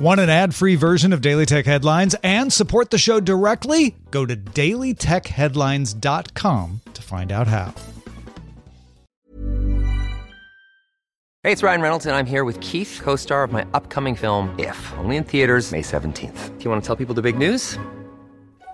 Want an ad free version of Daily Tech Headlines and support the show directly? Go to dailytechheadlines.com to find out how. Hey, it's Ryan Reynolds, and I'm here with Keith, co star of my upcoming film, If, only in theaters, May 17th. Do you want to tell people the big news?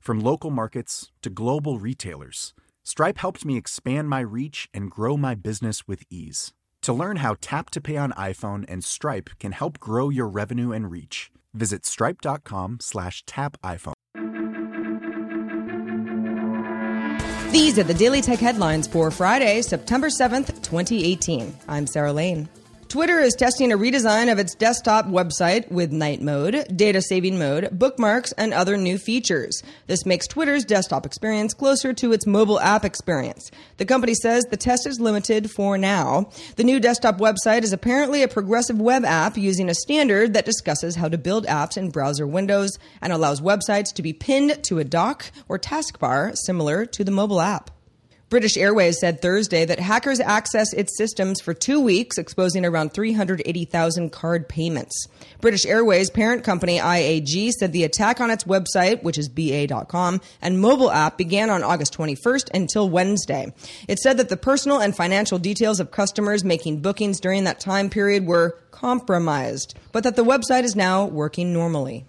From local markets to global retailers, Stripe helped me expand my reach and grow my business with ease. To learn how Tap to Pay on iPhone and Stripe can help grow your revenue and reach, visit stripe.com slash tap iPhone. These are the Daily Tech headlines for Friday, September 7th, 2018. I'm Sarah Lane. Twitter is testing a redesign of its desktop website with night mode, data saving mode, bookmarks, and other new features. This makes Twitter's desktop experience closer to its mobile app experience. The company says the test is limited for now. The new desktop website is apparently a progressive web app using a standard that discusses how to build apps in browser windows and allows websites to be pinned to a dock or taskbar similar to the mobile app. British Airways said Thursday that hackers accessed its systems for two weeks, exposing around 380,000 card payments. British Airways parent company IAG said the attack on its website, which is BA.com, and mobile app began on August 21st until Wednesday. It said that the personal and financial details of customers making bookings during that time period were compromised, but that the website is now working normally.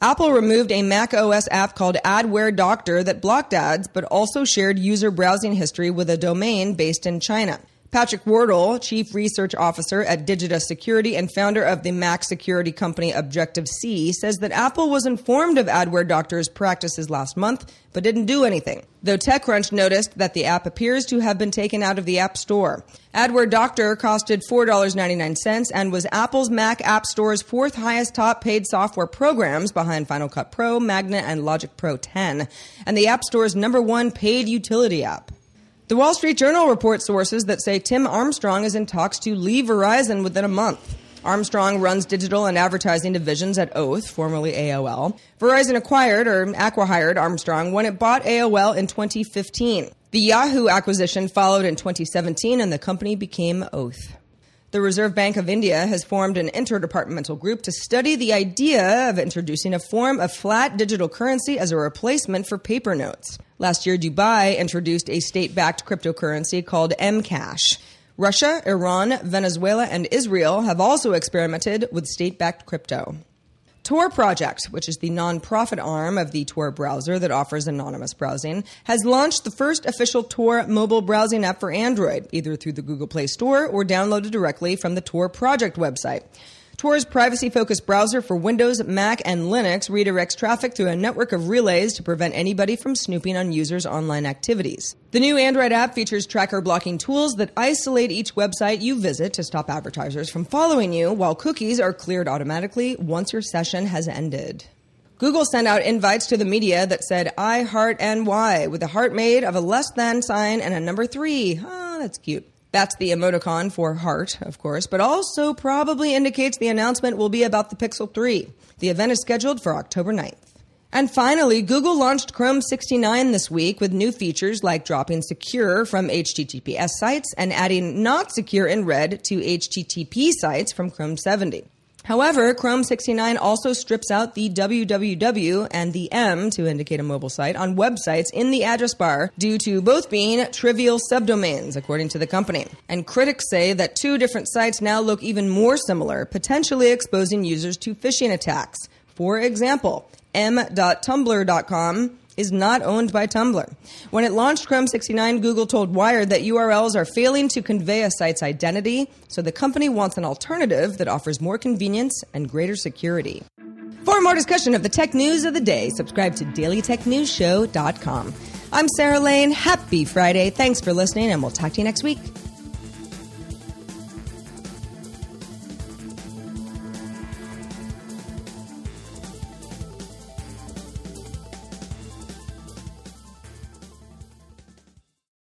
Apple removed a Mac OS app called Adware Doctor that blocked ads, but also shared user browsing history with a domain based in China. Patrick Wardle, Chief Research Officer at Digita Security and founder of the Mac security company Objective-See, says that Apple was informed of Adware Doctor's practices last month, but didn't do anything. Though TechCrunch noticed that the app appears to have been taken out of the App Store. Adware Doctor costed $4.99 and was Apple's Mac App Store's fourth highest top paid software programs behind Final Cut Pro, Magnet, and Logic Pro 10, and the App Store's number one paid utility app. The Wall Street Journal reports sources that say Tim Armstrong is in talks to leave Verizon within a month. Armstrong runs digital and advertising divisions at Oath, formerly AOL. Verizon acquired or acquihired Armstrong when it bought AOL in 2015. The Yahoo acquisition followed in 2017 and the company became Oath. The Reserve Bank of India has formed an interdepartmental group to study the idea of introducing a form of fiat digital currency as a replacement for paper notes. Last year, Dubai introduced a state backed cryptocurrency called emCash. Russia, Iran, Venezuela, and Israel have also experimented with state backed crypto. Tor Project, which is the nonprofit arm of the Tor browser that offers anonymous browsing, has launched the first official Tor mobile browsing app for Android, either through the Google Play Store or downloaded directly from the Tor Project website. Tor's privacy focused browser for Windows, Mac, and Linux redirects traffic through a network of relays to prevent anybody from snooping on users' online activities. The new Android app features tracker blocking tools that isolate each website you visit to stop advertisers from following you, while cookies are cleared automatically once your session has ended. Google sent out invites to the media that said I heart NY with a heart made of a less than sign and a number three. Ah, oh, that's cute. That's the emoticon for heart, of course, but also probably indicates the announcement will be about the Pixel 3. The event is scheduled for October 9th. And finally, Google launched Chrome 69 this week with new features like dropping secure from HTTPS sites and adding not secure in red to HTTP sites from Chrome 70. However, Chrome 69 also strips out the www and the m to indicate a mobile site on websites in the address bar due to both being trivial subdomains, according to the company. And critics say that two different sites now look even more similar, potentially exposing users to phishing attacks. For example, m.tumblr.com is not owned by Tumblr. When it launched Chrome 69, Google told Wired that URLs are failing to convey a site's identity, so the company wants an alternative that offers more convenience and greater security. For more discussion of the tech news of the day, subscribe to dailytechnewsshow.com. I'm Sarah Lane. Happy Friday. Thanks for listening, and we'll talk to you next week.